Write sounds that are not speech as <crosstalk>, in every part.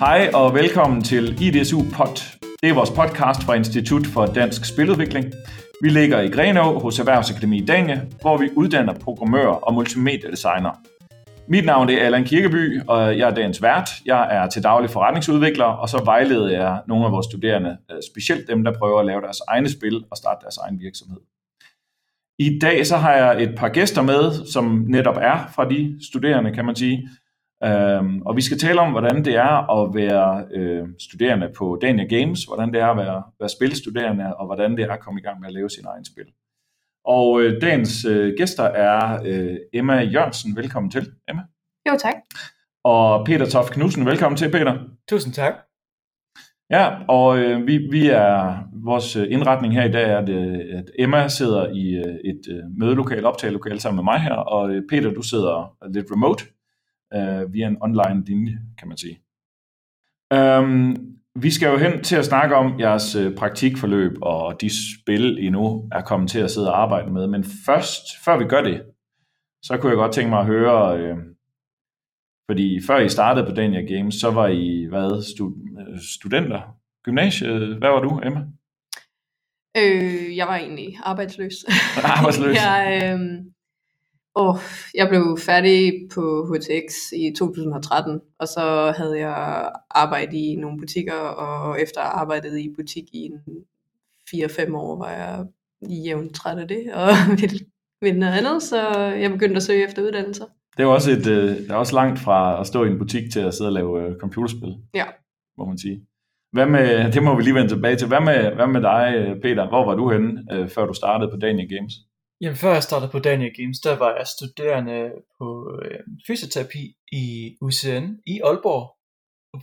Hej og velkommen til IDSU Pod. Det er vores podcast fra Institut for Dansk Spiludvikling. Vi ligger i Grenå hos Erhvervsakademi Dania, hvor vi uddanner programmører og multimediedesignere. Mit navn er Allan Kirkeby, og jeg er dagens vært. Jeg er til daglig forretningsudvikler, og så vejleder jeg nogle af vores studerende, øh, specielt dem, der prøver at lave deres egne spil og starte deres egen virksomhed. I dag så har jeg et par gæster med, som netop er fra de studerende, kan man sige. Øhm, og vi skal tale om, hvordan det er at være øh, studerende på Dania Games, hvordan det er at være, være spilstuderende, og hvordan det er at komme i gang med at lave sin egen spil. Og øh, dagens øh, gæster er øh, Emma Jørgensen. Velkommen til, Emma. Jo, tak. Og Peter Toft Knudsen. Velkommen til, Peter. Tusind tak. Ja, og øh, vi, vi er, vores indretning her i dag er, at, at Emma sidder i et øh, mødelokal, optagelokal sammen med mig her, og øh, Peter, du sidder lidt remote øh, via en online linje, kan man sige. Um, vi skal jo hen til at snakke om jeres øh, praktikforløb og de spil, I nu er kommet til at sidde og arbejde med. Men først, før vi gør det, så kunne jeg godt tænke mig at høre, øh, fordi før I startede på Dania Games, så var I hvad, stud- studenter, gymnasiet. Hvad var du, Emma? Øh, jeg var egentlig arbejdsløs. <laughs> Arbejdsløs? <laughs> jeg, øh, åh, jeg blev færdig på HTX i 2013, og så havde jeg arbejdet i nogle butikker, og efter arbejdet i butik i en 4-5 år, var jeg jævnt træt af det, og <laughs> ville, ville noget andet, så jeg begyndte at søge efter uddannelser. Det er jo også, et, øh, det er også langt fra at stå i en butik til at sidde og lave øh, computerspil, Ja. må man sige. Hvad med, <laughs> det må vi lige vende tilbage til. Hvad med, hvad med dig, øh, Peter? Hvor var du henne, før du startede på Dania Games? Jamen før jeg startede på Daniel Games, der var jeg studerende på øh, fysioterapi i UCN i Aalborg,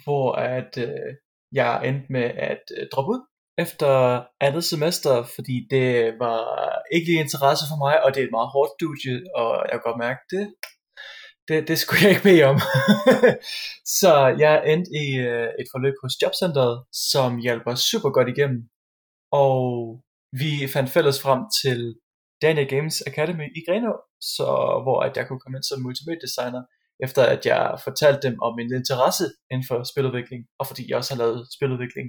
hvor at øh, jeg endte med at øh, droppe ud efter andet semester, fordi det var ikke lige interesse for mig, og det er et meget hårdt studie, og jeg kan godt mærke det. Det, det skulle jeg ikke bede om. <laughs> så jeg endte i øh, et forløb hos Jobcenteret, som hjalp os super godt igennem. Og vi fandt fælles frem til Daniel Games Academy i Grenå, så, hvor at jeg kunne komme ind som multimedia-designer, efter at jeg fortalte dem om min interesse inden for spiludvikling, og fordi jeg også har lavet spiludvikling,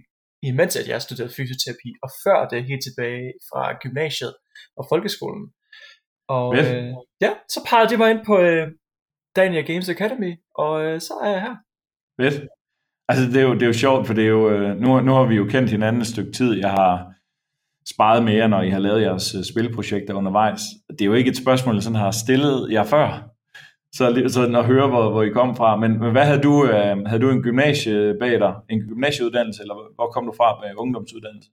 imens at jeg studerede fysioterapi, og før det helt tilbage fra gymnasiet og folkeskolen. Og øh, ja, så pegede de mig ind på øh, Daniel Games Academy, og øh, så er jeg her. Fedt. Altså, det er jo, det er jo sjovt, for det er jo, øh, nu, nu har vi jo kendt hinanden et stykke tid. Jeg har sparet med jer, når I har lavet jeres øh, spilprojekter undervejs. Det er jo ikke et spørgsmål, jeg sådan har stillet jer før. Så, så at høre, hvor, hvor I kom fra. Men, men hvad havde du? Øh, havde du en gymnasie bag dig? En gymnasieuddannelse, eller hvor kom du fra med ungdomsuddannelse?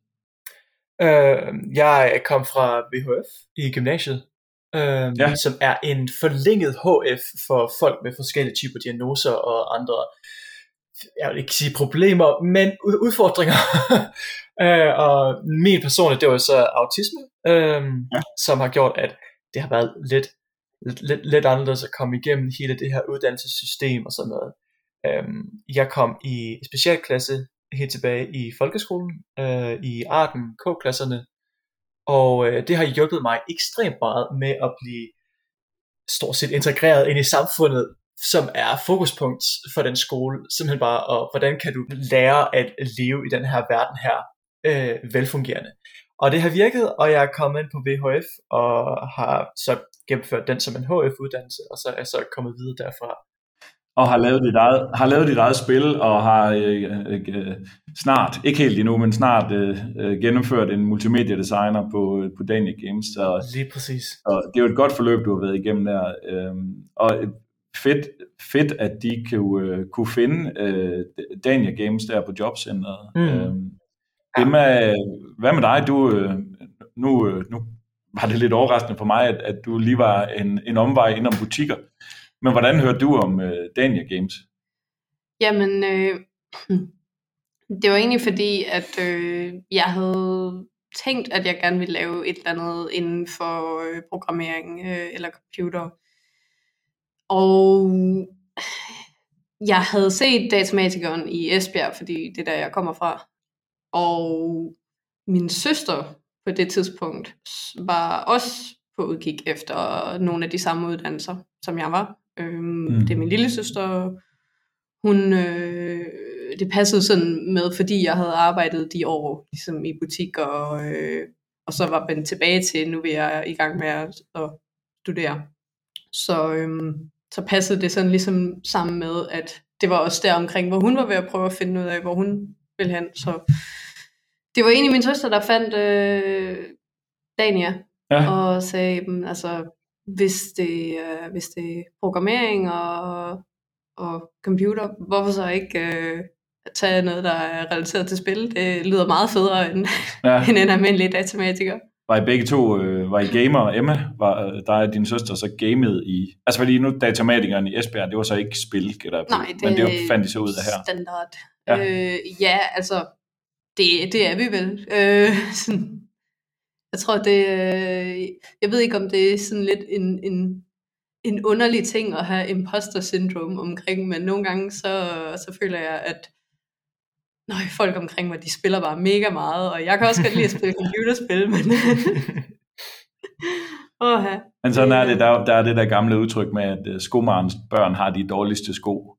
Øh, jeg kom fra VHF i gymnasiet, øh, Ja. som er en forlænget HF for folk med forskellige typer diagnoser og andre, jeg vil ikke sige problemer, men ud- udfordringer. <laughs> øh, og min personligt, det var så autisme, øh, ja. som har gjort, at det har været lidt, lidt, lidt, lidt anderledes at komme igennem hele det her uddannelsessystem og sådan noget. Øh, jeg kom i specialklasse helt tilbage i folkeskolen, øh, i arten K-klasserne, og øh, det har hjulpet mig ekstremt meget med at blive stort set integreret ind i samfundet, som er fokuspunkt for den skole, simpelthen bare, og hvordan kan du lære at leve i den her verden her øh, velfungerende. Og det har virket, og jeg er kommet ind på VHF, og har så gennemført den som en HF-uddannelse, og så er jeg så kommet videre derfra. Og har lavet dit eget, har lavet dit eget spil, og har øh, øh, øh, snart, ikke helt endnu, men snart øh, øh, gennemført en multimedia-designer på, på Daniel Games. Så Lige præcis. Og det er jo et godt forløb, du har været igennem der. Øhm, og fedt, fedt, at de kunne, øh, kunne finde øh, Dania Games der på jobcenteret. Mm. Øhm, Emma, hvad med dig? Du, øh, nu, øh, nu var det lidt overraskende for mig, at, at du lige var en, en omvej ind om butikker. Men hvordan hørte du om øh, Dania Games? Jamen, øh, det var egentlig fordi, at øh, jeg havde tænkt, at jeg gerne ville lave et eller andet inden for øh, programmering øh, eller computer. Og jeg havde set datamatikeren i Esbjerg, fordi det er der, jeg kommer fra. Og min søster på det tidspunkt var også på udkig efter nogle af de samme uddannelser, som jeg var. Øhm, Mm. Det er min lille søster. Hun øh, det passede sådan med, fordi jeg havde arbejdet de år ligesom i butik, og, øh, og så var vendt tilbage til, nu vil jeg i gang med at, at studere. Så, øh, så passede det sådan ligesom sammen med, at det var også der omkring, hvor hun var ved at prøve at finde ud af, hvor hun ville hen. Så det var egentlig min søster, der fandt øh, Dania, ja. og sagde, altså, hvis det, øh, hvis det er programmering og, og computer, hvorfor så ikke øh, tage noget, der er relateret til spil? Det lyder meget federe end, ja. <laughs> end en almindelig datamatiker. Var I begge to, øh, var I gamer, og Emma, var øh, der er din søster så gamet i, altså fordi nu datamatikeren i Esbjerg, det var så ikke spil, eller, Nej, det, men det fandt I så ud af her. standard. Ja, øh, ja altså, det, det er vi vel. Øh, <laughs> sådan, jeg tror, det, øh, jeg ved ikke, om det er sådan lidt en, en, en underlig ting at have imposter syndrom omkring, men nogle gange så, så føler jeg, at nøj, folk omkring mig, de spiller bare mega meget, og jeg kan også godt lide at spille <laughs> computerspil, men... <laughs> Oha. Men sådan er det, der, der er det der gamle udtryk med, at uh, skomarens børn har de dårligste sko.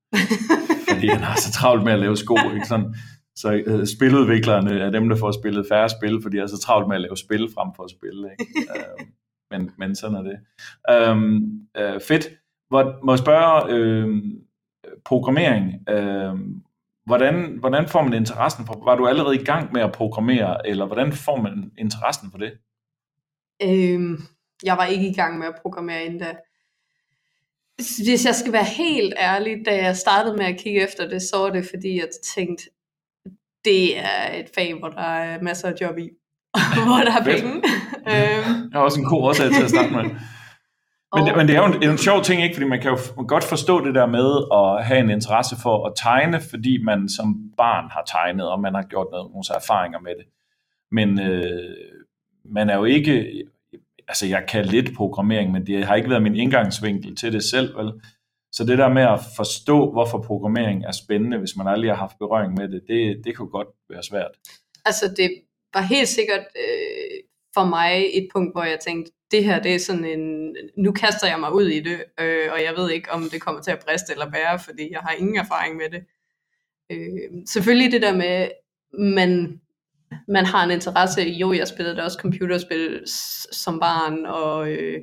fordi han har så travlt med at lave sko, ikke sådan? Så uh, spiludviklerne er dem, der får spillet færre spil, fordi de er så travlt med at lave spil frem for at spille. Ikke? uh, <laughs> men, men sådan er det. Um, uh, fedt. Hvor, må jeg spørge, uh, programmering, uh, hvordan, hvordan får man interessen for, var du allerede i gang med at programmere, eller hvordan får man interessen for det? Øhm, jeg var ikke i gang med at programmere endda. Hvis jeg skal være helt ærlig, da jeg startede med at kigge efter det, så var det fordi, jeg tænkte, det er et fag, hvor der er masser af job i, <laughs> hvor der er penge. <laughs> øhm. Jeg har også en god årsag til at starte med. Men, det, men det er jo en, en sjov ting, ikke? fordi man kan jo godt forstå det der med at have en interesse for at tegne, fordi man som barn har tegnet, og man har gjort noget, nogle erfaringer med det. Men øh, man er jo ikke, altså jeg kan lidt programmering, men det har ikke været min indgangsvinkel til det selv, vel? Så det der med at forstå, hvorfor programmering er spændende, hvis man aldrig har haft berøring med det, det, det kunne godt være svært. Altså det var helt sikkert øh, for mig et punkt, hvor jeg tænkte, det her det er sådan en, nu kaster jeg mig ud i det, øh, og jeg ved ikke, om det kommer til at briste eller bære, fordi jeg har ingen erfaring med det. Øh, selvfølgelig det der med, man, man har en interesse i, jo, jeg spillede også computerspil som barn, og, øh,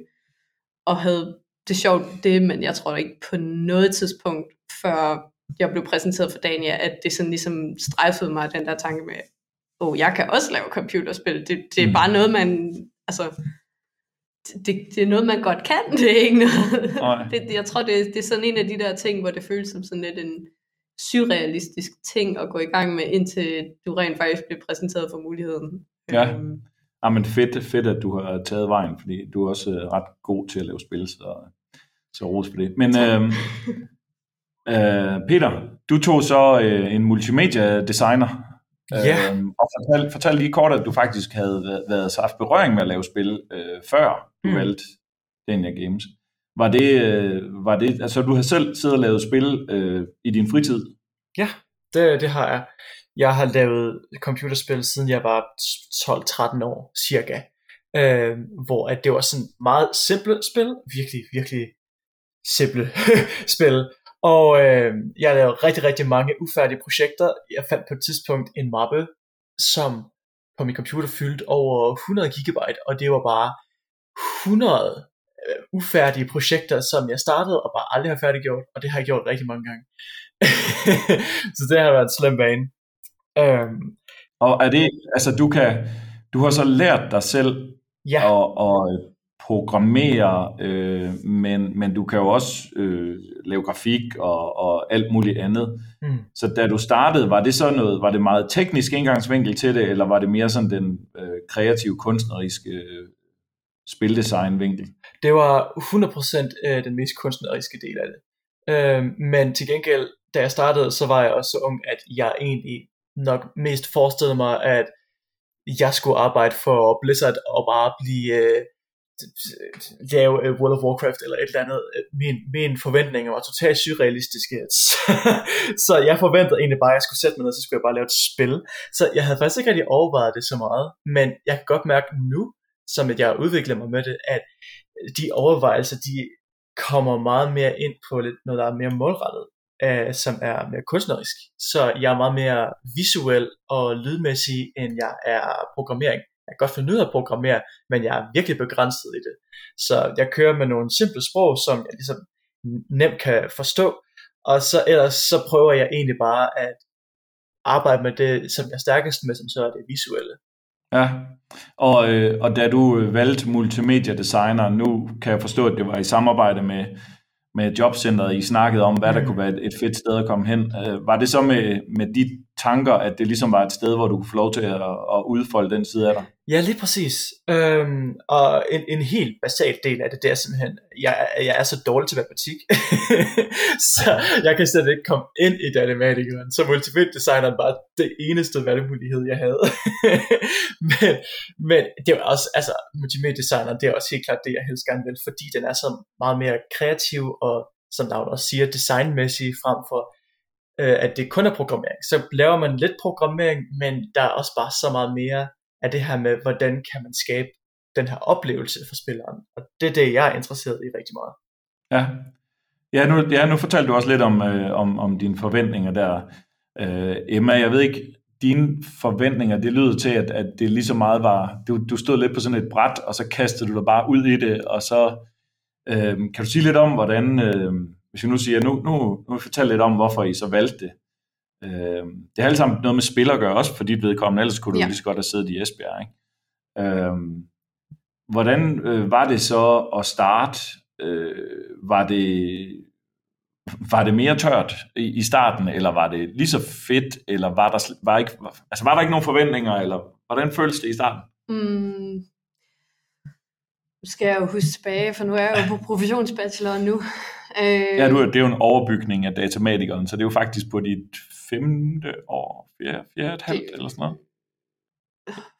og havde det sjovt det, men jeg tror ikke på noget tidspunkt, før jeg blev præsenteret for Dania, at det sådan ligesom strejfede mig, den der tanke med, åh, oh, jeg kan også lave computerspil. Det, det er mm. bare noget, man, altså, det, det er noget, man godt kan. Det er ikke noget. <laughs> Det, jeg tror, det, det er sådan en af de der ting, hvor det føles som sådan lidt en surrealistisk ting at gå i gang med, indtil du rent faktisk bliver præsenteret for muligheden. Ja. Øhm. Ja, men fedt, fedt, at du har taget vejen, fordi du er også øh, ret god til at lave spil, så, så ros for det. Men øh, øh, Peter, du tog så øh, en multimedia designer Ja. Øhm, og fortal, fortal lige kort, at du faktisk havde været, været haft berøring med at lave spil, øh, før du mm. valgte Dania Games. Var det, øh, var det, altså du har selv siddet og lavet spil øh, i din fritid? Ja, det, det har jeg. Jeg har lavet computerspil, siden jeg var 12-13 år, cirka. Øh, hvor at det var sådan meget simple spil, virkelig, virkelig simple <laughs> spil, og øh, jeg lavede rigtig, rigtig mange ufærdige projekter. Jeg fandt på et tidspunkt en mappe, som på min computer fyldte over 100 gigabyte, og det var bare 100 øh, ufærdige projekter, som jeg startede og bare aldrig har færdiggjort, og det har jeg gjort rigtig mange gange. <laughs> så det har været en slem bane. Um, og er det, altså du kan, du har så lært dig selv ja. at, at programmere, øh, men, men du kan jo også øh, lave grafik og, og alt muligt andet. Mm. Så da du startede, var det så noget, var det meget teknisk indgangsvinkel til det, eller var det mere sådan den øh, kreative, kunstneriske øh, spildesignvinkel? Det var 100% øh, den mest kunstneriske del af det. Øh, men til gengæld, da jeg startede, så var jeg også så ung, at jeg egentlig nok mest forestillede mig, at jeg skulle arbejde for Blizzard og bare blive øh, lave øh, World of Warcraft eller et eller andet. Øh, min, min, mine forventninger var totalt surrealistiske. <laughs> så jeg forventede egentlig bare, at jeg skulle sætte mig ned, så skulle jeg bare lave et spil. Så jeg havde faktisk ikke rigtig overvejet det så meget, men jeg kan godt mærke nu, som at jeg udvikler mig med det, at de overvejelser, de kommer meget mere ind på lidt, noget, der er mere målrettet øh, som er mere kunstnerisk. Så jeg er meget mere visuel og lydmæssig, end jeg er programmering. Jeg kan godt finde ud af at programmere, men jeg er virkelig begrænset i det. Så jeg kører med nogle simple sprog, som jeg ligesom nemt kan forstå, og så ellers så prøver jeg egentlig bare at arbejde med det, som jeg er stærkest med, som så er det visuelle. Ja, og, øh, og da du valgte multimedia designer, nu kan jeg forstå, at det var i samarbejde med, med jobcentret, I snakkede om, hvad der mm. kunne være et, fedt sted at komme hen. Øh, var det så med, med de tanker, at det ligesom var et sted, hvor du kunne få lov til at, at udfolde den side af dig? Ja, lige præcis. Øhm, og en, en helt basal del af det, det er simpelthen, jeg, jeg er så dårlig til matematik, <laughs> så jeg kan slet ikke komme ind i matematikeren. Så multimedia designeren var det eneste valgmulighed, jeg havde. <laughs> men, men det var også, altså multimedia designeren, det er også helt klart det, jeg helst gerne vil, fordi den er så meget mere kreativ og som der også siger, designmæssig frem for øh, at det kun er programmering. Så laver man lidt programmering, men der er også bare så meget mere af det her med, hvordan kan man skabe den her oplevelse for spilleren. Og det er det, jeg er interesseret i rigtig meget. Ja, ja nu, ja, nu fortalte du også lidt om, øh, om, om dine forventninger der. Øh, Emma, jeg ved ikke, dine forventninger, det lyder til, at, at det lige så meget var, du, du stod lidt på sådan et bræt, og så kastede du dig bare ud i det, og så øh, kan du sige lidt om, hvordan, øh, hvis vi nu siger, nu, nu, nu fortæl lidt om, hvorfor I så valgte det. Øh, det har alt sammen noget med spil at gøre, også for dit vedkommende, ellers kunne du ja. lige så godt have siddet i Esbjerg. Ikke? Øh, hvordan øh, var det så at starte? Øh, var det var det mere tørt i, i starten, eller var det lige så fedt, eller var der, var ikke, altså var der ikke nogen forventninger, eller hvordan føltes det i starten? Mm. Nu skal jeg jo huske tilbage, for nu er jeg jo på professionsbachelor nu. Øh, ja, du, det er jo en overbygning af datamatikeren, så det er jo faktisk på dit femte år, fjerde, fjerde et halvt eller sådan noget.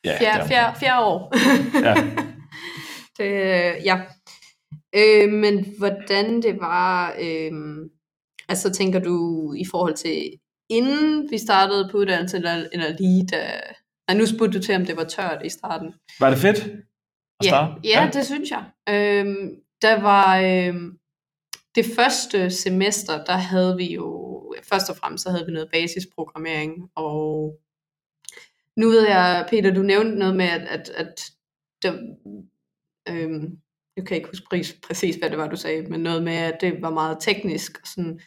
Ja, fjerde, fjerde, fjerde år. ja. <laughs> det, ja. Øh, men hvordan det var, øh, altså tænker du i forhold til inden vi startede på uddannelse, eller, eller lige da, nej, nu spurgte du til, om det var tørt i starten. Var det fedt at starte? Ja, ja, ja. det synes jeg. Øh, der var, øh, det første semester, der havde vi jo, først og fremmest så havde vi noget basisprogrammering, og nu ved jeg, Peter, du nævnte noget med, at, at, at det, øhm, jeg kan ikke huske præcis, præcis, hvad det var, du sagde, men noget med, at det var meget teknisk. Og sådan.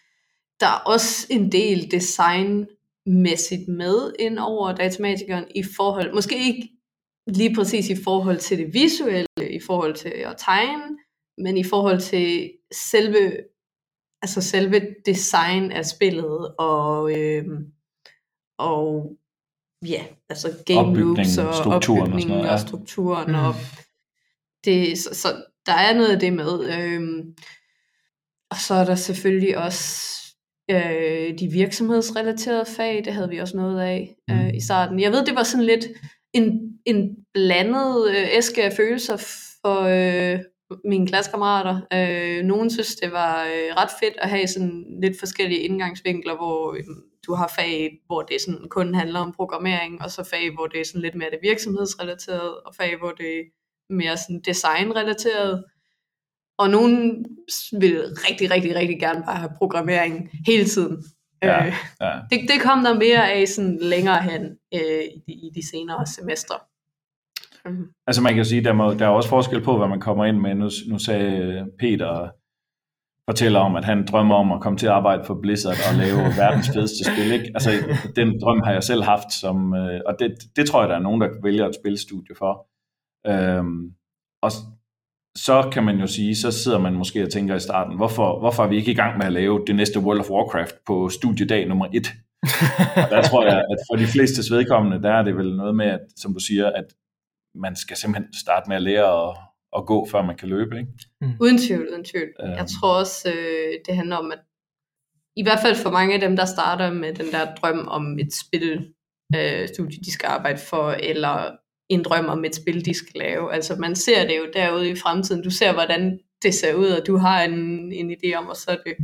Der er også en del designmæssigt med ind over datamatikeren i forhold, måske ikke lige præcis i forhold til det visuelle, i forhold til at tegne, men i forhold til selve altså selve design af spillet og øh, og ja, altså game loops og strukturen opbygningen og, sådan noget, ja. og strukturen mm. og det, så, så der er noget af det med øh, og så er der selvfølgelig også øh, de virksomhedsrelaterede fag, det havde vi også noget af øh, mm. i starten. Jeg ved, det var sådan lidt en, en blandet øh, æske af følelser for, øh, mine klassekammerater. Øh, nogen synes, det var øh, ret fedt at have sådan lidt forskellige indgangsvinkler, hvor øh, du har fag, hvor det sådan kun handler om programmering, og så fag, hvor det er sådan lidt mere det virksomhedsrelateret, og fag, hvor det er mere sådan designrelateret. Og nogen vil rigtig, rigtig, rigtig gerne bare have programmering hele tiden. Ja, øh, ja. Det, det kom der mere af sådan længere hen øh, i, de, i de senere semestre. Mm. Altså man kan sige, der, må, der er også forskel på, hvad man kommer ind med. Nu, nu sagde Peter, fortæller om, at han drømmer om at komme til at arbejde for Blizzard og lave <laughs> verdens fedeste spil. Ikke? Altså, den drøm har jeg selv haft, som, øh, og det, det tror jeg, der er nogen, der vælger et spilstudie for. Øhm, og så kan man jo sige, så sidder man måske og tænker i starten, hvorfor, hvorfor er vi ikke i gang med at lave det næste World of Warcraft på studiedag nummer et? <laughs> der tror jeg, at for de fleste vedkommende, der er det vel noget med, at, som du siger, at man skal simpelthen starte med at lære at, at gå, før man kan løbe. Ikke? Mm. Uden tvivl, uden tvivl. Um. Jeg tror også, øh, det handler om, at i hvert fald for mange af dem, der starter med den der drøm om et spil, øh, studie, de skal arbejde for, eller en drøm om et spil, de skal lave. Altså man ser det jo derude i fremtiden. Du ser, hvordan det ser ud, og du har en, en idé om, og så er det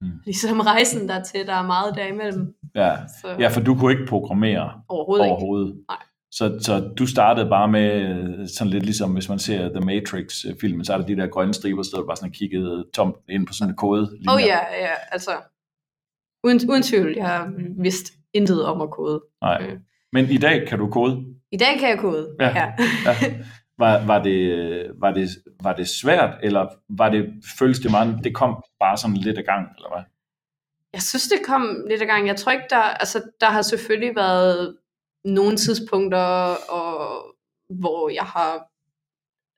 mm. ligesom rejsen der til, der er meget derimellem. Ja. Så. ja, for du kunne ikke programmere overhovedet. overhovedet. Ikke. Nej. Så, så du startede bare med, sådan lidt ligesom hvis man ser The Matrix-filmen, så er der de der grønne striber, så du bare sådan kigget tomt ind på sådan en kode. Oh ja, ja, altså uden, uden tvivl, jeg har vidst intet om at kode. Nej. Øh. Men i dag kan du kode? I dag kan jeg kode. Ja. ja. Var, var, det, var, det, var det svært, eller var det, føles det meget, det kom bare sådan lidt af gang, eller hvad? Jeg synes, det kom lidt af gang. Jeg tror ikke, der, altså, der har selvfølgelig været nogle tidspunkter, og, hvor jeg har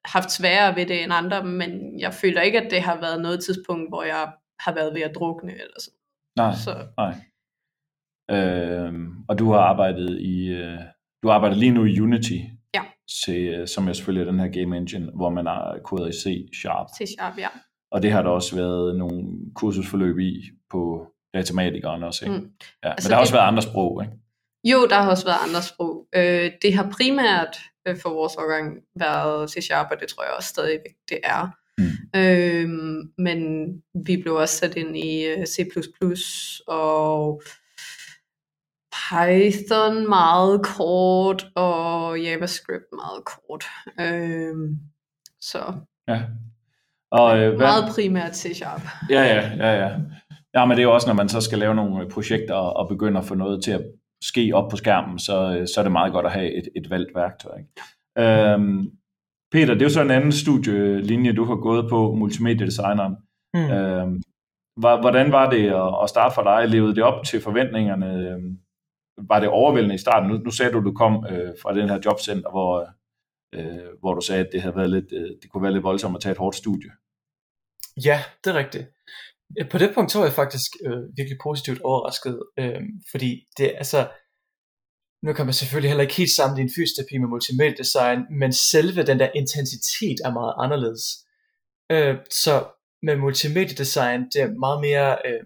haft sværere ved det end andre, men jeg føler ikke, at det har været noget tidspunkt, hvor jeg har været ved at drukne eller sådan. Nej, Så nej. Øh, og du har arbejdet i, øh, du arbejder lige nu i Unity, Ja. til, øh, som er selvfølgelig er den her game engine, hvor man har kodet i C-sharp. C-sharp, ja. Og det har der også været nogle kursusforløb i på datamatikeren også, ikke? Mm. Ja, men Altså, der har det- også været andre sprog, ikke? Jo, der har også været andre sprog. Øh, det har primært øh, for vores årgang været C-sharp, og det tror jeg også stadigvæk, det er. Mm. Øh, men vi blev også sat ind i øh, C++ og Python meget kort, og JavaScript meget kort. Øh, så Ja. Og, øh, hvad, meget primært C-sharp. Ja, ja, ja, ja. Ja, men det er jo også, når man så skal lave nogle projekter og, og begynde at få noget til at ske op på skærmen, så, øh, så er det meget godt at have et, et valgt værktøj. Ikke? Øhm, Peter, det er jo så en anden studielinje, du har gået på, multimediedesigneren. Mm. Øhm, hvordan var det at, at starte for dig? Levede det op til forventningerne? Øhm, var det overvældende i starten? Nu, nu sagde du, du kom øh, fra den her jobcenter, hvor, øh, hvor du sagde, at det, havde været lidt, øh, det kunne være lidt voldsomt at tage et hårdt studie. Ja, det er rigtigt. På det punkt så var jeg faktisk øh, virkelig positivt overrasket, øh, fordi det altså, nu kan man selvfølgelig heller ikke helt sammenligne fysioterapi med multimediedesign, men selve den der intensitet er meget anderledes. Øh, så med multimediedesign, det er meget mere, øh,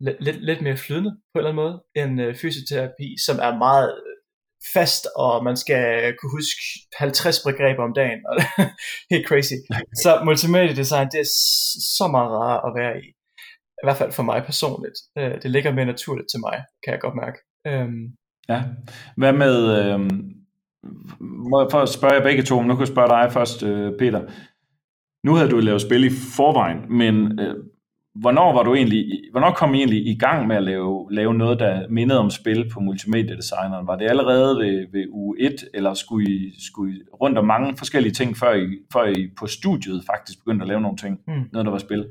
lidt, lidt, mere flydende på en eller anden måde, end øh, fysioterapi, som er meget fast, og man skal kunne huske 50 begreber om dagen, og <laughs> helt crazy. Så multimediedesign, det er så meget rart at være i. I hvert fald for mig personligt. Øh, Det ligger mere naturligt til mig, kan jeg godt mærke. Øhm, Ja. Hvad med, øh, for at spørge jer begge to, men nu kan jeg spørge dig først, øh, Peter. Nu havde du lavet spil i forvejen, men øh, hvornår var du egentlig, hvornår kom I egentlig i gang med at lave, lave noget, der mindede om spil på multimediedesigneren? Var det allerede ved, ved uge 1, eller skulle I, skulle I rundt om mange forskellige ting, før I, før I på studiet faktisk begyndte at lave nogle ting, Hmm. noget der var spil?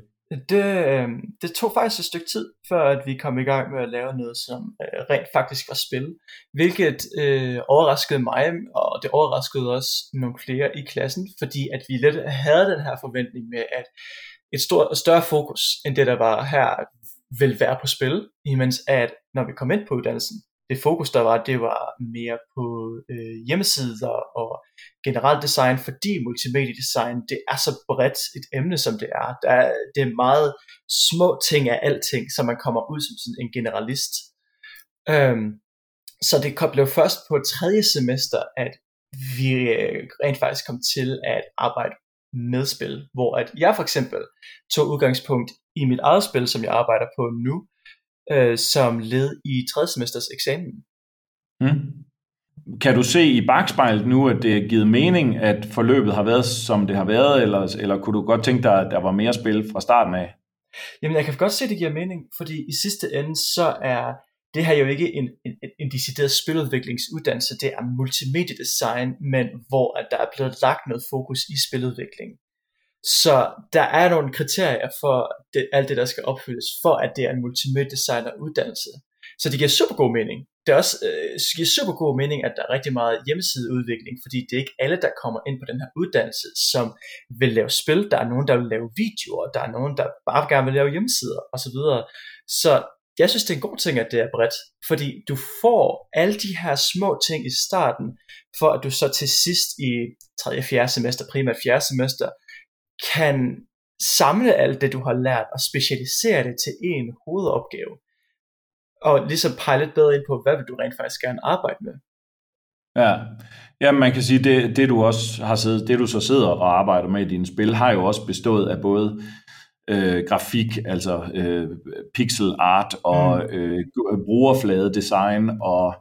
Det, øh, det tog faktisk et stykke tid, før at vi kom i gang med at lave noget, som øh, rent faktisk var spil. Hvilket øh, overraskede mig, og det overraskede også nogle flere i klassen, fordi at vi lidt havde den her forventning med, at et stort, større fokus, end det der var her, vil være på spil, imens at når vi kom ind på uddannelsen, det fokus der var, det var mere på øh, hjemmesider og generelt design, fordi multimediedesign, det er så bredt et emne, som det er. Der er det er meget små ting af alting, så man kommer ud som sådan en generalist. Øhm, så det kom- blev først på tredje semester, at vi øh, rent faktisk kom til at arbejde med spil, hvor at jeg for eksempel tog udgangspunkt i mit eget spil, som jeg arbejder på nu, øh, som led i tredje semesters eksamen. Hmm? Kan du se i bagspejlet nu, at det er givet mening, at forløbet har været, som det har været, eller, eller kunne du godt tænke dig, at der var mere spil fra starten af? Jamen, jeg kan godt se, at det giver mening, fordi i sidste ende, så er det her er jo ikke en, en, en decideret spiludviklingsuddannelse, det er multimediedesign, men hvor at der er blevet lagt noget fokus i spiludvikling. Så der er nogle kriterier for det, alt det, der skal opfyldes, for at det er en multimediedesigner-uddannelse. Så det giver super god mening. Det er også øh, giver super god mening, at der er rigtig meget hjemmesideudvikling, fordi det er ikke alle, der kommer ind på den her uddannelse, som vil lave spil. Der er nogen, der vil lave videoer, der er nogen, der bare gerne vil lave hjemmesider osv. Så jeg synes, det er en god ting, at det er bredt, fordi du får alle de her små ting i starten, for at du så til sidst i 3. og 4. semester, primært 4. semester, kan samle alt det, du har lært, og specialisere det til en hovedopgave. Og ligesom pege lidt bedre ind på, hvad vil du rent faktisk gerne arbejde med. Ja, ja man kan sige, det, det du også har siddet, det du så sidder og arbejder med i dine spil, har jo også bestået af både øh, grafik, altså øh, pixel art og mm. øh, brugerflade design, og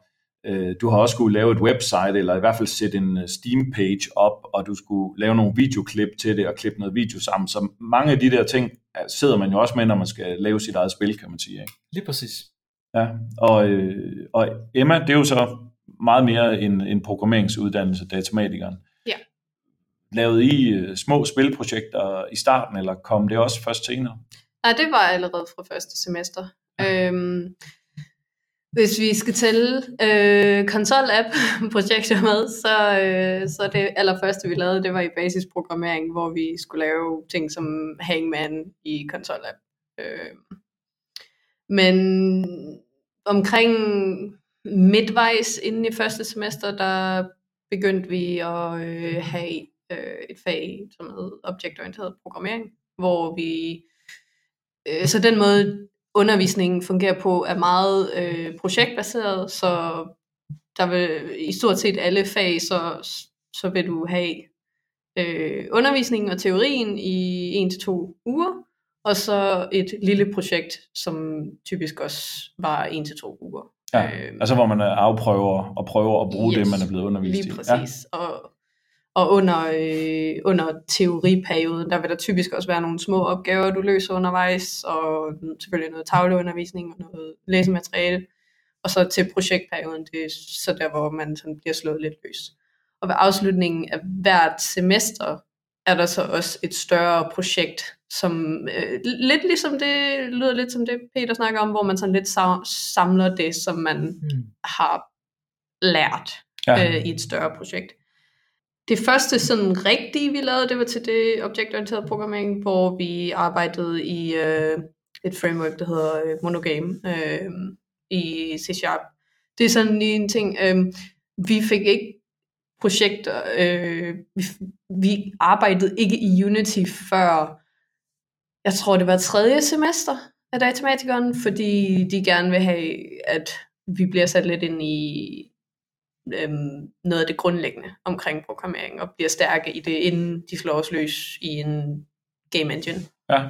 øh, du har også skulle lave et website, eller i hvert fald sætte en øh, Steam page op, og du skulle lave nogle videoklip til det, og klippe noget video sammen. Så mange af de der ting sidder man jo også med, når man skal lave sit eget spil, kan man sige. Ikke? Lige præcis. Ja, og, øh, og Emma, det er jo så meget mere en, en programmeringsuddannelse, datamatikeren. Ja. Lavede I øh, små spilprojekter i starten, eller kom det også først senere? Nej, det var allerede fra første semester. Øhm, hvis vi skal tælle øh, konsol-app-projekter <laughs> med, så, øh, så det allerførste, vi lavede, det var i basisprogrammering, hvor vi skulle lave ting som Hangman i konsol-app. Øh, men omkring midtvejs inden i første semester, der begyndte vi at øh, have øh, et fag, som hedder objektorienteret programmering, hvor vi, øh, så den måde undervisningen fungerer på, er meget øh, projektbaseret, så der vil i stort set alle fag, så, så vil du have øh, undervisningen og teorien i en til to uger, og så et lille projekt, som typisk også var en til to uger. Ja, øh, altså hvor man afprøver og prøver at bruge yes, det, man er blevet undervist lige i. Lige præcis. Ja. Og, og under, øh, under teoriperioden, der vil der typisk også være nogle små opgaver, du løser undervejs, og selvfølgelig noget tavleundervisning og noget læsemateriale. Og så til projektperioden, det er så der, hvor man sådan bliver slået lidt løs. Og ved afslutningen af hvert semester, er der så også et større projekt, som øh, lidt ligesom det, lyder lidt som det Peter snakker om, hvor man sådan lidt samler det, som man mm. har lært ja. øh, i et større projekt. Det første sådan rigtige, vi lavede, det var til det objektorienterede programmering, hvor vi arbejdede i øh, et framework, der hedder øh, Monogame øh, i C-Sharp. Det er sådan lige en ting, øh, vi fik ikke projekter, øh, vi, vi arbejdede ikke i Unity før, jeg tror det var tredje semester af datamatikeren, fordi de gerne vil have, at vi bliver sat lidt ind i øhm, noget af det grundlæggende omkring programmering, og bliver stærke i det, inden de slår os løs i en game engine. Ja.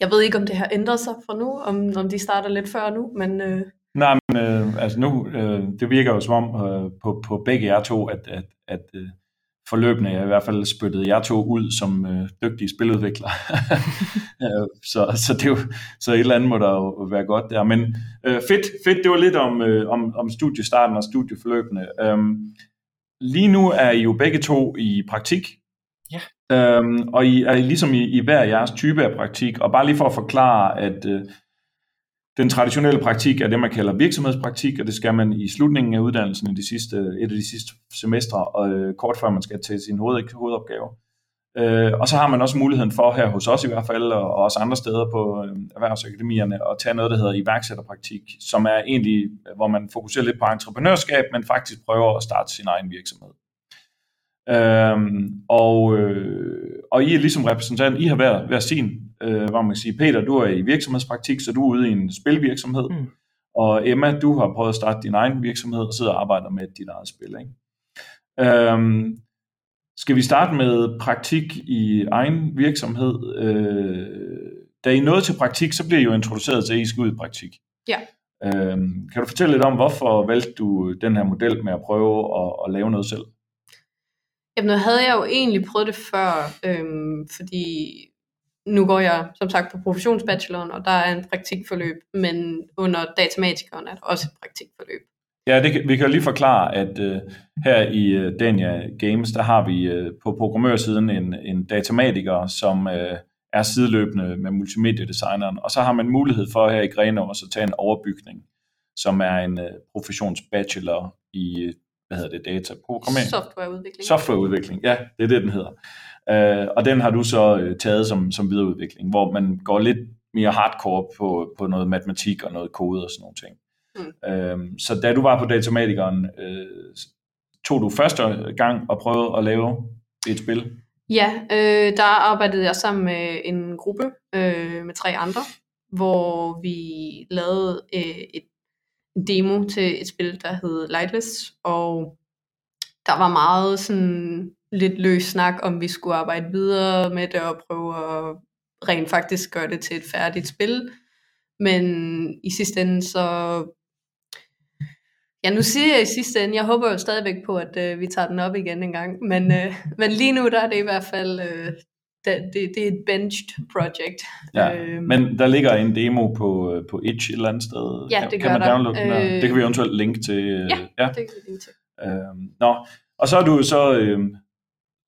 Jeg ved ikke, om det har ændret sig fra nu, om, om de starter lidt før nu, men... Øh... Nej, men øh, altså nu, øh, det virker jo som om øh, på, på begge jer to, at, at, at øh, forløbende jeg i hvert fald spyttede jer to ud som øh, dygtige spiludviklere. <laughs> så, så, det er jo, så et eller andet må der jo være godt der. Men øh, fedt, fedt, det var lidt om, øh, om, om studiestarten og studieforløbene. Øhm, lige nu er I jo begge to i praktik. Ja. Øhm, og I er ligesom i, i hver jeres type af praktik. Og bare lige for at forklare, at øh, den traditionelle praktik er det, man kalder virksomhedspraktik, og det skal man i slutningen af uddannelsen i de sidste, et af de sidste semestre, og øh, kort før man skal til sin hoved, hovedopgave. Øh, og så har man også muligheden for her hos os i hvert fald, og også andre steder på øh, erhvervsakademierne, at tage noget, der hedder iværksætterpraktik, som er egentlig, øh, hvor man fokuserer lidt på entreprenørskab, men faktisk prøver at starte sin egen virksomhed. Øhm, og, øh, og I er ligesom repræsentant, I har hver, hver sin, øh, hvor man kan sige, Peter, du er i virksomhedspraktik, så du er ude i en spilvirksomhed, mm. og Emma, du har prøvet at starte din egen virksomhed, og sidder og arbejder med dit eget spil. Ikke? Øhm, skal vi starte med praktik i egen virksomhed? Øh, da I nåede til praktik, så bliver I jo introduceret til, at I skal ud i praktik. Ja. Øhm, kan du fortælle lidt om, hvorfor valgte du den her model med at prøve at, at lave noget selv? Jamen, nu havde jeg jo egentlig prøvet det før, øhm, fordi nu går jeg som sagt på professionsbacheloren, og der er en praktikforløb, men under datamatikeren er der også et praktikforløb. Ja, det, vi kan lige forklare, at uh, her i uh, Dania Games, der har vi uh, på programmørsiden en, en datamatiker, som uh, er sideløbende med multimediedesigneren, og så har man mulighed for her i Grenaa at tage en overbygning, som er en uh, professionsbachelor i hvad hedder det, data programmering? Softwareudvikling. Softwareudvikling, ja, det er det, den hedder. Uh, og den har du så uh, taget som, som videreudvikling, hvor man går lidt mere hardcore på, på noget matematik og noget kode og sådan nogle ting. Mm. Uh, så da du var på datamatikeren, uh, tog du første gang og prøvede at lave et spil? Ja, øh, der arbejdede jeg sammen med en gruppe øh, med tre andre, hvor vi lavede øh, et demo til et spil, der hed Lightless, og der var meget sådan lidt løs snak, om vi skulle arbejde videre med det og prøve at rent faktisk gøre det til et færdigt spil. Men i sidste ende så... Ja, nu siger jeg i sidste ende, jeg håber jo stadigvæk på, at øh, vi tager den op igen en gang, men, øh, men lige nu der er det i hvert fald, øh, det, det, det er et benched project. Ja, Øhm, Men der ligger en demo på, øh, på Itch et eller andet sted. Ja, kan, det kan gør man der. downloade den der? Øh, Det kan vi eventuelt linke til. øh, Ja. ja. det kan vi lige til. Øhm, nå, og så er du så, øhm,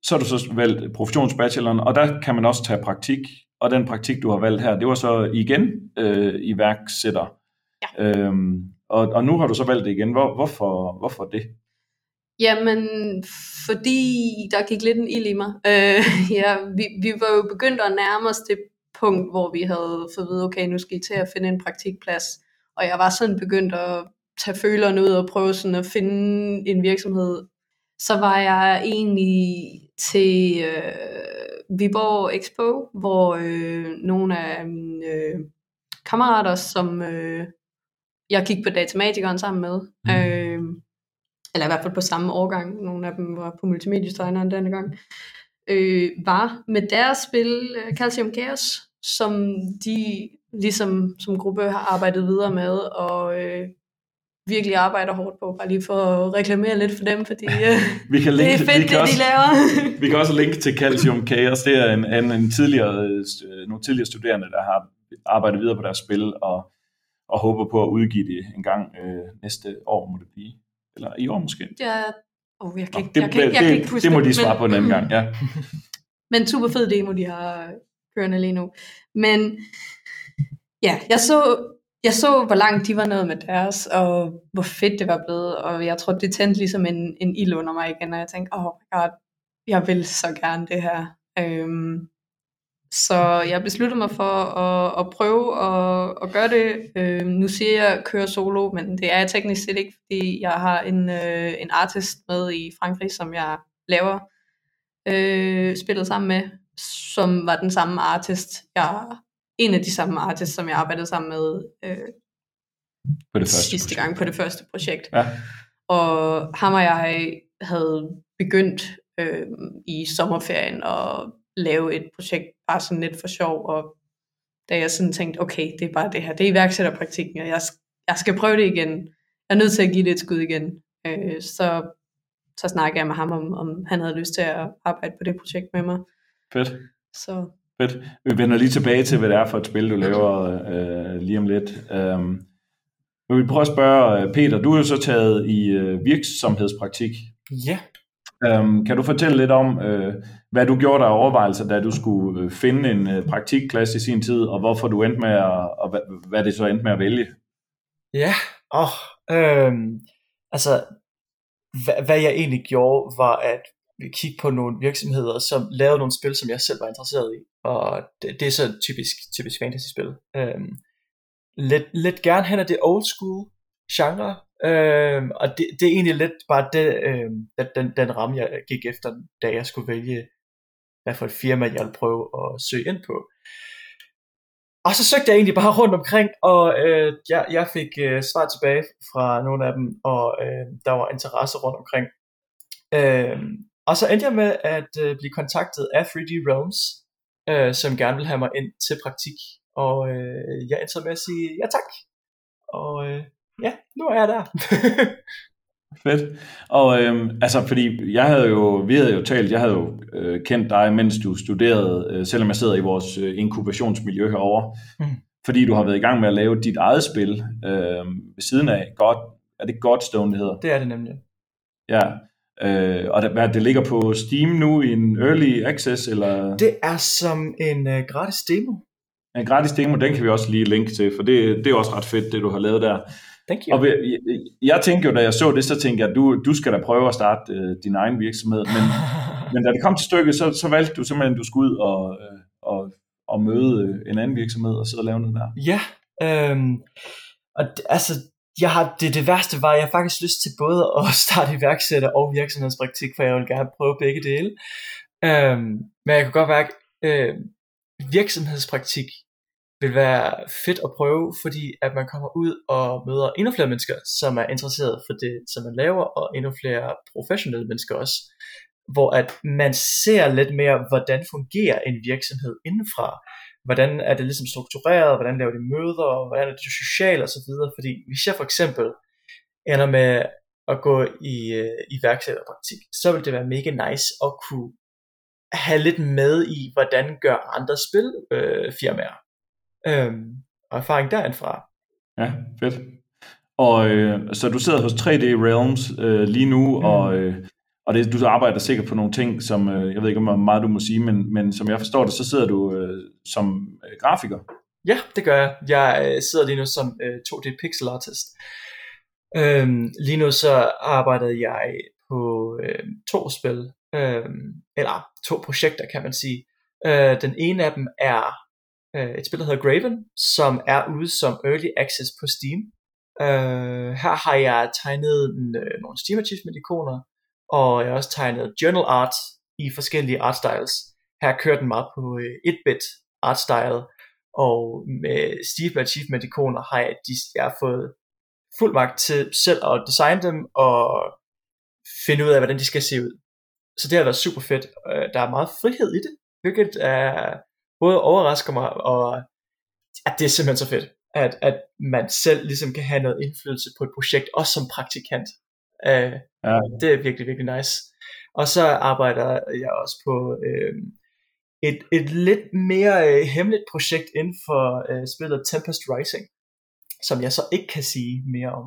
så er du så valgt professionsbacheloren, og der kan man også tage praktik, og den praktik, du har valgt her, det var så igen øh, iværksætter. Ja. Øhm, og, og nu har du så valgt det igen. Hvor, hvorfor, hvorfor det? Jamen, fordi der gik lidt en ild i mig. Øh, <laughs> ja, vi, vi var jo begyndt at nærme os det punkt, hvor vi havde fået at vide, okay, nu skal I til at finde en praktikplads. Og jeg var sådan begyndt at tage følerne ud og prøve sådan at finde en virksomhed. Så var jeg egentlig til øh, Viborg Expo, hvor øh, nogle af mine øh, kammerater, som øh, jeg gik på datamatikeren sammen med, Mhm. øh, eller i hvert fald på samme årgang, nogle af dem var på multimediedesigneren denne gang, øh, var med deres spil øh, Calcium Chaos, som de ligesom som gruppe har arbejdet videre med, og øh, virkelig arbejder hårdt på, bare lige for at reklamere lidt for dem, fordi <laughs> Vi kan det linke, er fedt, vi det kan også, de laver. <laughs> Vi kan også linke til Calcium Chaos. Det er en, en, en tidligere, øh, nogle tidligere studerende, der har arbejdet videre på deres spil, og, og håber på at udgive det en gang øh, næste år, må det blive. Eller i år måske. ja, oh, jeg kan Nå, det, jeg kan, jeg det, kan ikke huske det må de men- svare på en anden gang, ja. <laughs> Men super fed demo, de har kørende lige nu. Men ja, jeg så, jeg så, hvor langt de var nået med deres, og hvor fedt det var blevet, og jeg tror, det tændte ligesom en, en ild under mig igen, og jeg tænkte, oh my god, jeg vil så gerne det her. Øhm, så jeg besluttede mig for at, at prøve at, at gøre det. Øhm, nu siger jeg at køre solo, men det er jeg teknisk set ikke, fordi jeg har en, øh, en artist med i Frankrig, som jeg laver øh, spillet sammen med, som var den samme artist, jeg en af de samme artists, som jeg arbejdede sammen med øh, På det første sidste projekt. gang på det første projekt. Ja. Og ham og jeg havde begyndt øh, i sommerferien at lave et projekt bare sådan lidt for sjov, og da jeg sådan tænkte, okay, det er bare det her, det er iværksætterpraktikken, og jeg, jeg skal prøve det igen. Jeg er nødt til at give det et skud igen. Øh, så, så snakkede jeg med ham om, om han havde lyst til at arbejde på det projekt med mig. Fedt. Så Fedt. Vi vender lige tilbage til, hvad det er for et spil, du laver øh, lige om lidt. Um, jeg vil prøve at spørge, øh, Peter, du er jo så taget i øh, virksomhedspraktik. Ja, Um, kan du fortælle lidt om, øh, hvad du gjorde der af overvejelser, da du skulle øh, finde en øh, praktikplads i sin tid, og hvorfor du endte med at, og hvad, hvad det så endte med at vælge? Ja, åh, øhm, altså, hvad, hvad jeg egentlig gjorde, var at Øh, kigge på nogle virksomheder, som lavede nogle spil, som jeg selv var interesseret i, og det, det er så typisk, typisk fantasy-spil. Øhm, lidt, lidt gerne hen af det old school genre, øhm, og det, det er egentlig lidt bare det, øhm, den, den, den ramme, jeg gik efter, da jeg skulle vælge, hvad for et firma, jeg ville prøve at søge ind på. Og så søgte jeg egentlig bare rundt omkring, og øh, jeg, jeg fik øh, svar tilbage fra nogle af dem, og øh, der var interesse rundt omkring. Øh, og så endte jeg med at øh, blive kontaktet af 3D Realms, øh, som gerne vil have mig ind til praktik. Og øh, jeg endte så med at sige ja tak. Og øh, ja, nu er jeg der. <laughs> Fedt. Og øhm, altså, fordi jeg havde jo, vi havde jo talt, jeg havde jo øh, kendt dig, mens du studerede, øh, selvom jeg sidder i vores øh, inkubationsmiljø herovre, Mm. fordi du har været i gang med at lave dit eget spil øh, ved siden af God, er det Godstone, det hedder? det er det nemlig. Ja. Øh, og det, hvad, det ligger på Steam nu i en early access, eller Det er som en øh, gratis demo. en gratis demo, den kan vi også lige linke til, for det, det er også ret fedt, det du har lavet der. Thank you. Og ved, jeg, jeg tænkte jo, da jeg så det, så tænkte jeg, at du, du skal da prøve at starte øh, din egen virksomhed, men, <laughs> men da det kom til stykket, så, så valgte du simpelthen, at du skulle ud og, øh, og, og møde øh, en anden virksomhed og sidde og lave noget der. Ja, øhm, og altså, jeg har, det, det værste var, at jeg faktisk lyst til både <laughs> at starte iværksætter og virksomhedspraktik, for jeg vil gerne prøve begge dele. Øhm, men jeg kan godt mærke, øh, virksomhedspraktik vil være fedt at prøve, fordi at man kommer ud og møder endnu flere mennesker, som er interesseret for det, som man laver, og endnu flere professionelle mennesker også, hvor at man ser lidt mere, hvordan fungerer en virksomhed indenfra, hvordan er det ligesom struktureret, hvordan laver de møder, og hvordan er det socialt og så videre, fordi hvis jeg for eksempel ender med at gå i øh, iværksætterpraktik, så vil det være mega nice at kunne have lidt med i, hvordan gør andre spilfirmaer. Øh, øhm, og erfaring derindfra. Ja, fedt. Og øh, så du sidder hos 3D Realms øh, lige nu, mm. og, øh, og det, du arbejder sikkert på nogle ting, som øh, jeg ved ikke, hvor meget du må sige, men, men som jeg forstår det, så sidder du øh, som øh, grafiker. Ja, det gør jeg. Jeg øh, sidder lige nu som øh, 2D pixel artist. Øhm, lige nu så arbejder jeg på øh, to spil, øh, eller to projekter kan man sige. Øh, den ene af dem er øh, et spil, der hedder Graven, som er ude som Early Access på Steam. Øh, her har jeg tegnet en, øh, nogle Steam Achievement ikoner, og jeg har også tegnet journal art i forskellige art styles. Her kører den meget på øh, 1-bit art style, og med Steve Achievement ikoner har jeg, de, jeg har fået fuld magt til selv at designe dem og finde ud af, hvordan de skal se ud. Så det har været super fedt. Øh, der er meget frihed i det, hvilket er, både overrasker mig, og at det er simpelthen så fedt, at, at man selv ligesom kan have noget indflydelse på et projekt, også som praktikant. Uh, ja. Det er virkelig, virkelig nice. Og så arbejder jeg også på uh, et, et lidt mere uh, hemmeligt projekt inden for uh, spillet Tempest Rising, som jeg så ikke kan sige mere om.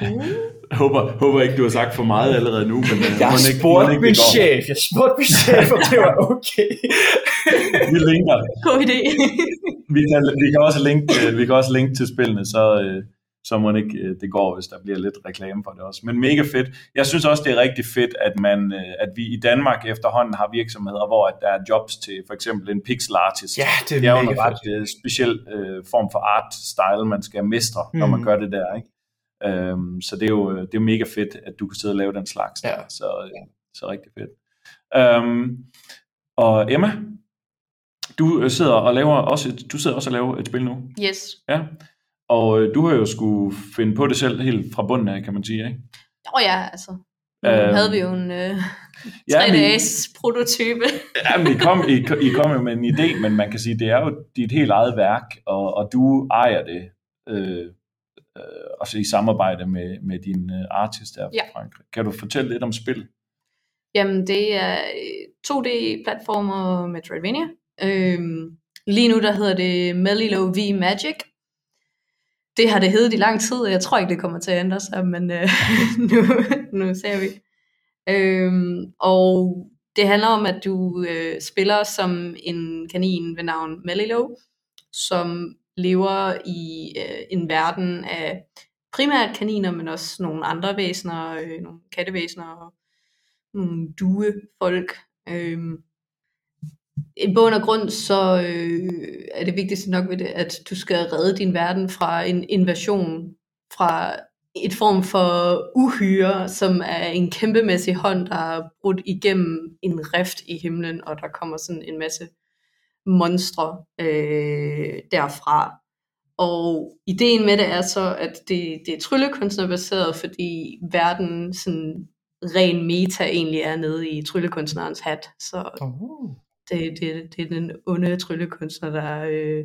Mm. <laughs> Jeg håber, håber ikke, du har sagt for meget allerede nu. Men, øh, jeg har spurgt min chef. Jeg spurgte min chef, om det var okay. <laughs> vi linker. God idé. vi, kan, vi, kan også linke, øh, vi kan også linke til spillene, så, øh, så må det ikke det går, hvis der bliver lidt reklame for det også. Men mega fedt. Jeg synes også, det er rigtig fedt, at, man, at vi i Danmark efterhånden har virksomheder, hvor at der er jobs til for eksempel en pixel artist. Ja, det er, det er jo en ret speciel uh, form for art style, man skal mestre, mm. når man mm. gør det der. Ikke? Øhm, så det er, jo, det er mega fedt, at du kan sidde og lave den slags. Ja. Så, så rigtig fedt. Øhm, og Emma, du øh, sidder og laver også et, du sidder også og laver et spil nu. Yes. Ja. Og øh, du har jo skulle finde på det selv helt fra bunden af, kan man sige, ikke? Åh oh ja, altså. Nu øhm, havde vi jo en øh, 3-dages ja, prototype. ja, men I kom, I, I kom jo med en idé, men man kan sige, det er jo dit helt eget værk, og, og du ejer det. Øh, øh, også i samarbejde med, med din øh, artist der ja. fra Frankrig. Kan du fortælle lidt om spil? Jamen, det er 2D-platformer med Metroidvania. Øhm, lige nu, der hedder det Melilo V Magic. Det har det heddet i lang tid, og jeg tror ikke, det kommer til at ændre sig, men øh, <laughs> nu, nu ser vi. Øhm, og det handler om, at du øh, spiller som en kanin ved navn Melilo, som lever i øh, en verden af primært kaniner, men også nogle andre væsener, øh, nogle kattevæsener og nogle duefolk. Øh, i bund og grund, så øh, er det vigtigste nok ved det, at du skal redde din verden fra en invasion, fra et form for uhyre, som er en kæmpemæssig hånd, der er brudt igennem en rift i himlen, og der kommer sådan en masse monstre øh, derfra. Og ideen med det er så, at det, det er tryllekunstnerbaseret, fordi verden sådan ren meta egentlig er nede i tryllekunstnerens hat. Så uh det, det, det er den onde tryllekunstner, der øh,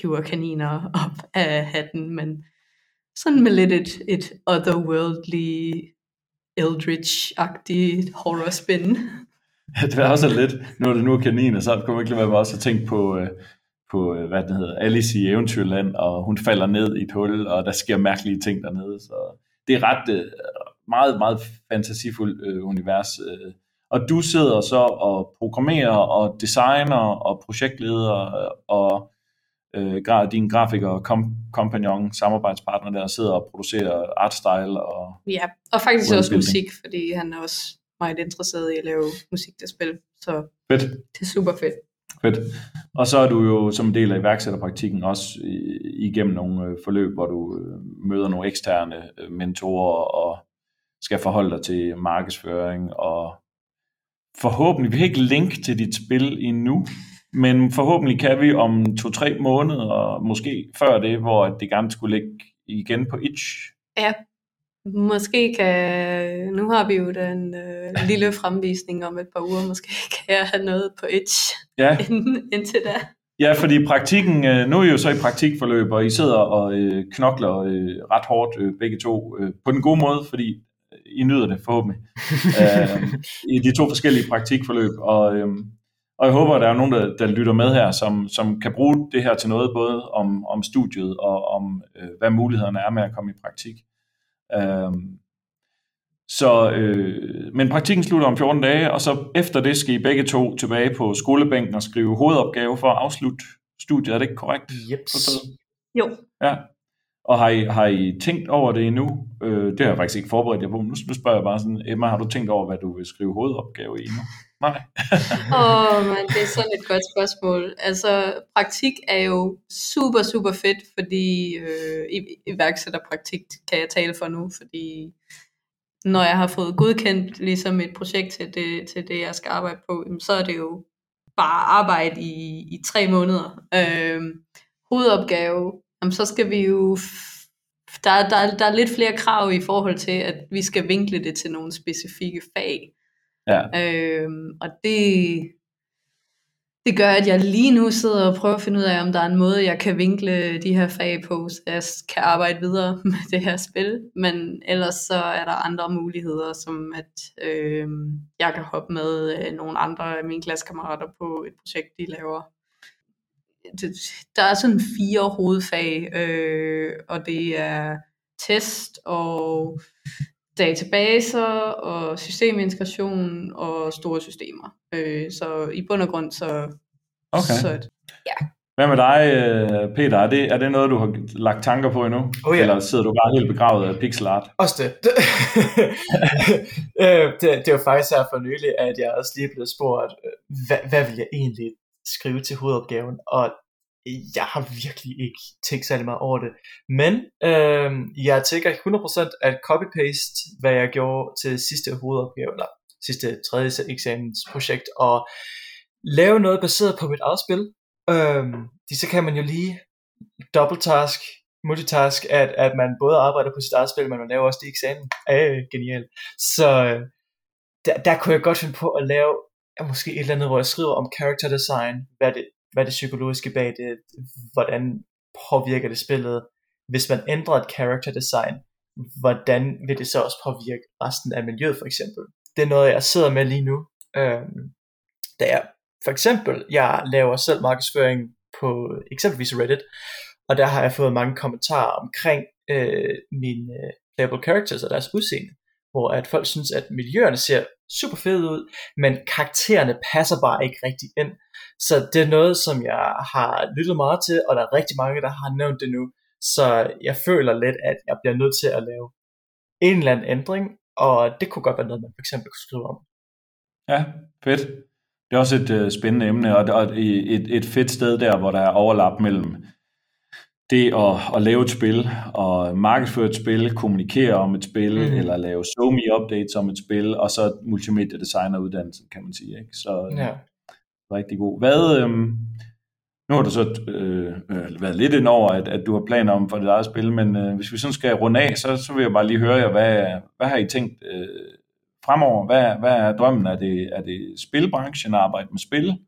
hiver kaniner op af hatten, men sådan med lidt et, et otherworldly, eldritch-agtigt horror spin. Ja, det var også lidt, når det nu er kaniner, så kunne man ikke lade være også at tænke på, øh, på, øh, hvad det hedder, Alice i Eventyrland, og hun falder ned i et hul, og der sker mærkelige ting dernede. Så det er ret øh, meget, meget fantasifuldt øh, univers. Øh. Og du sidder så og programmerer og designer og projektleder og øh, din grafiker og kom, kompagnon, samarbejdspartner der sidder og producerer artstyle og Ja, og faktisk også musik, fordi han er også meget interesseret i at lave musik til spil. Så fedt. det er super fedt. Fedt. Og så er du jo som en del af iværksætterpraktikken også igennem nogle øh, forløb, hvor du øh, møder nogle eksterne øh, mentorer og skal forholde dig til markedsføring og forhåbentlig, vi har ikke link til dit spil endnu, men forhåbentlig kan vi om to-tre måneder, og måske før det, hvor det gerne skulle ligge igen på Itch. Ja, Måske kan, nu har vi jo den øh, lille fremvisning om et par uger, måske <laughs> kan jeg have noget på Edge ja. <laughs> ind, indtil da. Ja, fordi praktikken, øh, nu er I jo så i praktikforløb, og I sidder og øh, knokler øh, ret hårdt øh, begge to, øh, på den gode måde, fordi I nyder det forhåbentlig. øh, I de to forskellige praktikforløb. Og, øh, og jeg håber, at der er nogen, der, der lytter med her, som, som kan bruge det her til noget, både om, om studiet og om, øh, hvad mulighederne er med at komme i praktik. Øh, så, øh, men praktikken slutter om 14 dage, og så efter det skal I begge to tilbage på skolebænken og skrive hovedopgave for at afslutte studiet. Er det ikke korrekt? Yep. Jo. Ja. Og har I, har I tænkt over det endnu? Øh, det har jeg faktisk ikke forberedt jer på. Nu, nu spørger jeg bare sådan, Emma, har du tænkt over, hvad du vil skrive hovedopgave i nu? Nej. <laughs> Åh, oh, men det er sådan et godt spørgsmål. Altså, praktik er jo super, super fedt, fordi øh, iværksætterpraktik kan jeg tale for nu, fordi når jeg har fået godkendt ligesom et projekt til det, til det jeg skal arbejde på, så er det jo bare arbejde i, i tre måneder. Øh, hovedopgave, jamen, så skal vi jo der, der, der er lidt flere krav i forhold til, at vi skal vinkle det til nogle specifikke fag. Ja. Øhm, og det, det gør, at jeg lige nu sidder og prøver at finde ud af, om der er en måde, jeg kan vinkle de her fag på, så jeg kan arbejde videre <laughs> med det her spil. Men ellers så er der andre muligheder, som at øh, jeg kan hoppe med øh, nogle andre af mine klassekammerater på et projekt, de laver. Det, der er sådan fire hovedfag, øh, og det er test og databaser og systemintegration og store systemer. Øh, så i bund og grund så... Okay. så ja. Hvad med dig, øh, Peter? Er det, er det noget, du har lagt tanker på endnu? Oh, ja. Eller sidder du bare helt begravet af pixel art? Også det. <laughs> Øh, det, det er jo faktisk her for nylig, at jeg også lige blev spurgt, øh, hvad, hvad vil jeg egentlig skrive til hovedopgaven? Og jeg har virkelig ikke tænkt særlig meget over det. Men øh, jeg tænker 100% at copy-paste, hvad jeg gjorde til sidste hovedopgave, eller sidste tredje eksamensprojekt, og lave noget baseret på mit eget spil. Øh, så kan man jo lige double task, multitask, at, at man både arbejder på sit eget spil, men man laver også de eksamen. Øh, genialt. Så øh, der, der kunne jeg godt finde på at lave er måske et eller andet, hvor jeg skriver om character design, hvad det, hvad det psykologiske bag det, hvordan påvirker det spillet, hvis man ændrer et character design, hvordan vil det så også påvirke resten af miljøet for eksempel. Det er noget, jeg sidder med lige nu. Øh, da jeg for eksempel, jeg laver selv markedsføring på eksempelvis Reddit, og der har jeg fået mange kommentarer omkring øh, mine øh, playable characters og deres udseende, hvor at folk synes, at miljøerne ser super fede ud, men karaktererne passer bare ikke rigtig ind. Så det er noget, som jeg har lyttet meget til, og der er rigtig mange, der har nævnt det nu. Så jeg føler lidt, at jeg bliver nødt til at lave en eller anden ændring, og det kunne godt være noget, man for eksempel kunne skrive om. Ja, fedt. Det er også et øh, spændende emne, og og et, et fedt sted der, hvor der er overlap mellem det at, at lave et spil, og markedsføre et spil, kommunikere om et spil, mm. eller lave me updates om et spil, og så multimedia designer uddannelsen, kan man sige. Ikke? Så ja. rigtig god. Hvad, øhm, nu har du så øh, øh, været lidt ind over, at, at du har planer om for dit eget spil, men øh, hvis vi sådan skal runde af, så, så vil jeg bare lige høre jer, hvad, hvad har I tænkt øh, fremover? Hvad, hvad er drømmen? Er det, er det spilbranchen at arbejde med spil?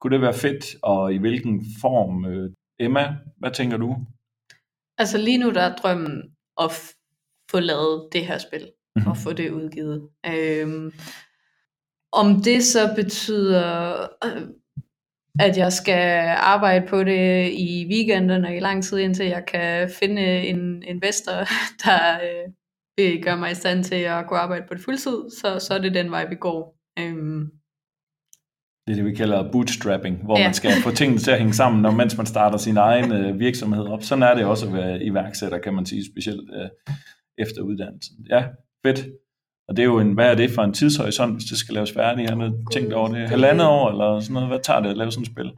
Kunne det være fedt, og i hvilken form? Øh, Emma, hvad tænker du? Altså lige nu der er drømmen at få lavet det her spil, mm-hmm. og få det udgivet. Øhm, om det så betyder, øh, at jeg skal arbejde på det i weekenderne og i lang tid, indtil jeg kan finde en investor, <laughs> der øh, vil gøre mig i stand til at kunne arbejde på det fuldtid, så, så er det den vej, vi går. Øhm, det er det, vi kalder bootstrapping, hvor ja. man skal få tingene til at hænge sammen, når, mens man starter sin egen øh, virksomhed op. Sådan er det også at være iværksætter, kan man sige, specielt øh, efter uddannelsen. Ja, fedt. Og det er jo en, hvad er det for en tidshorisont, hvis det skal laves færdigt? Har du tænkt over det? Halvandet år eller sådan noget? Hvad tager det at lave sådan et spil?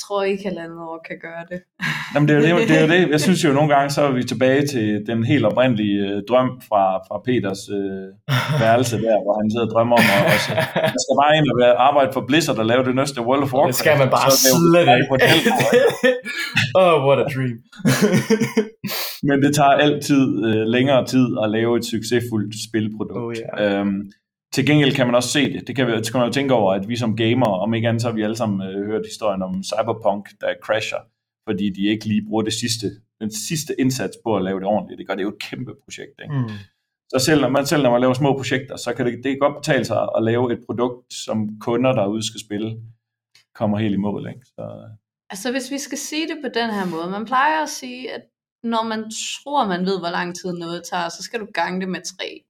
Jeg tror ikke, halvandet år kan gøre det. <laughs> Jamen, det, er jo det, det er jo det. Jeg synes jo nogle gange, så er vi tilbage til den helt oprindelige øh, drøm fra, fra Peters øh, <laughs> værelse der, hvor han sidder og drømmer om at også, man skal bare ind og arbejde for Blizzard og lave det næste World of Warcraft. Det skal man bare slet ikke. oh, <laughs> what a dream. Men det tager altid øh, længere tid at lave et succesfuldt spilprodukt. Oh, yeah. øhm, til gengæld kan man også se det. Det kan, vi, det kan man jo tænke over, at vi som gamer, om ikke andet, så har vi alle sammen øh, hørt historien om Cyberpunk, der crasher, fordi de ikke lige bruger det sidste, den sidste indsats på at lave det ordentligt. Det gør det jo et kæmpe projekt. Ikke? Mm. Så selv når, man, selv når man laver små projekter, så kan det, det kan godt betale sig at lave et produkt, som kunder derude skal spille, kommer helt i mål. Ikke? Så, Altså hvis vi skal sige det på den her måde, man plejer at sige, at når man tror, man ved, hvor lang tid noget tager, så skal du gange det med tre.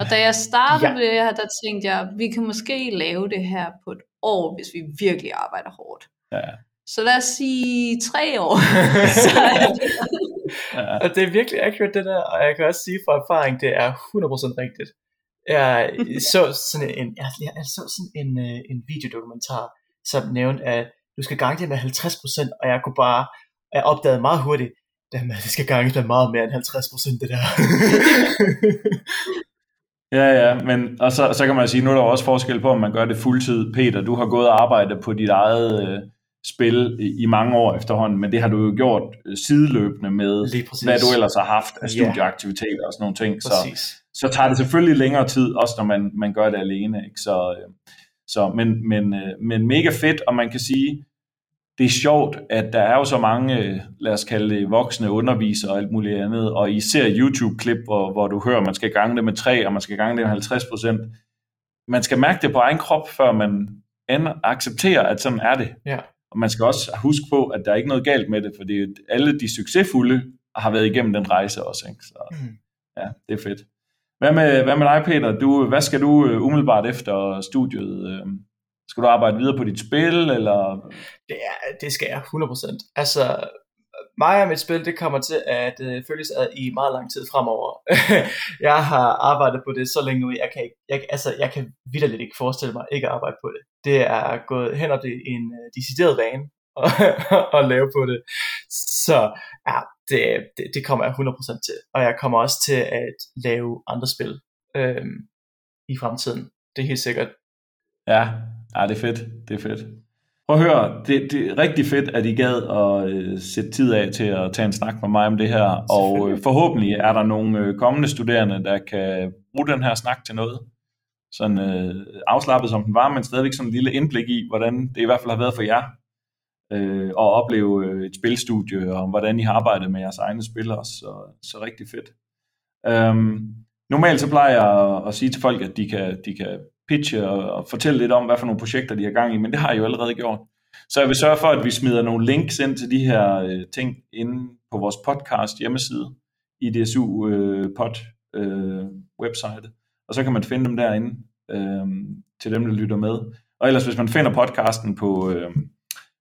Og da jeg startede Ja. ja. det her, der tænkte jeg, vi kan måske lave det her på et år, hvis vi virkelig arbejder hårdt. ja, Så lad os sige tre år. <laughs> så er det, ja, Og det er virkelig accurate det der, og jeg kan også sige fra erfaring, det er 100% rigtigt. Jeg så sådan en, jeg, jeg så sådan en, øh, en videodokumentar, som nævnte, at du skal gange det med 50%, og jeg kunne bare, jeg opdagede meget hurtigt, Jamen, det skal ganges med meget mere end 50% det der. <laughs> ja, ja, men og så, så kan man sige, nu er der også forskel på, om man gør det fuldtid. Peter, du har gået og arbejdet på dit eget øh, spil i, i mange år efterhånden, men det har du jo gjort øh, sideløbende med, hvad du ellers har haft af studieaktiviteter og sådan nogle ting. Så, Præcis. så tager det selvfølgelig længere tid, også når man, man gør det alene. Ikke? Så, øh, så, men, men, øh, men mega fedt, og man kan sige, det er sjovt, at der er jo så mange, øh, lad os kalde det, voksne undervisere og alt muligt andet, og I ser YouTube-klip, hvor, hvor du hører, man skal gange det med 3, og man skal gange det med 50 procent. Man skal mærke det på egen krop, før man an- accepterer, at sådan er det. Ja. Og man skal også huske på, at der er ikke noget galt med det, fordi alle de succesfulde har været igennem den rejse også. Ikke? Så, Mm. Ja, det er fedt. Hvad med, hvad med dig, Peter? Du, hvad skal du øh, umiddelbart efter studiet? øh, Skal du arbejde videre på dit spil, eller? Det, er, det skal jeg 100%. Altså, mig og mit spil, det kommer til at øh, følges ad i meget lang tid fremover. <laughs> jeg har arbejdet på det så længe nu, jeg kan, ikke, jeg, altså, jeg kan vidderligt ikke forestille mig ikke at arbejde på det. Det er gået hen og det en øh, decideret vane at, <laughs> at lave på det. Så ja, det, det, det kommer jeg 100% til. Og jeg kommer også til at lave andre spil øh, i fremtiden. Det er helt sikkert. Ja, ja, det er fedt. Det er fedt. Prøv at høre, det, det er rigtig fedt, at I gad at øh, sætte tid af til at tage en snak med mig om det her, og øh, forhåbentlig er der nogle øh, kommende studerende, der kan bruge den her snak til noget. Sådan øh, afslappet som den var, men stadigvæk sådan en lille indblik i, hvordan det i hvert fald har været for jer, øh, at opleve øh, et spilstudie, og hvordan I har arbejdet med jeres egne spil også, så, så rigtig fedt. Øhm, normalt så plejer jeg at, at sige til folk, at de kan, de kan pitche og, og fortælle lidt om, hvad for nogle projekter de har gang i, men det har jeg jo allerede gjort. Så jeg vil sørge for, at vi smider nogle links ind til de her øh, ting inde på vores podcast hjemmeside, IDSU øh, pod øh, website, og så kan man finde dem derinde øh, til dem, der lytter med. Og ellers, hvis man finder podcasten på, øh,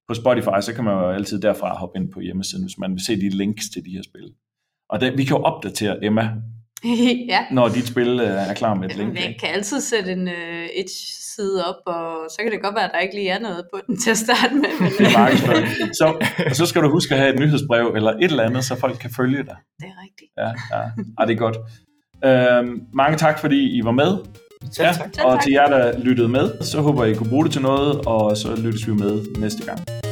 på Spotify, så kan man jo altid derfra hoppe ind på hjemmesiden, hvis man vil se de links til de her spil. Og det, vi kan jo opdatere Emma, <laughs> ja. når dit spil øh, er klar med et link. Jeg ikke? kan altid sætte en uh, itch-side op, og så kan det godt være, at der ikke lige er noget på den <laughs> til at starte med. Men, Det er. Så, og så skal du huske at have et nyhedsbrev eller et eller andet, så folk kan følge dig. det er rigtigt. Ja, ja. ja det er godt. Øhm, mange tak, fordi I var med. Selv tak. Selv og tak. til jer, der lyttede med, så håber jeg, I kunne bruge det til noget, og så lyttes vi med næste gang.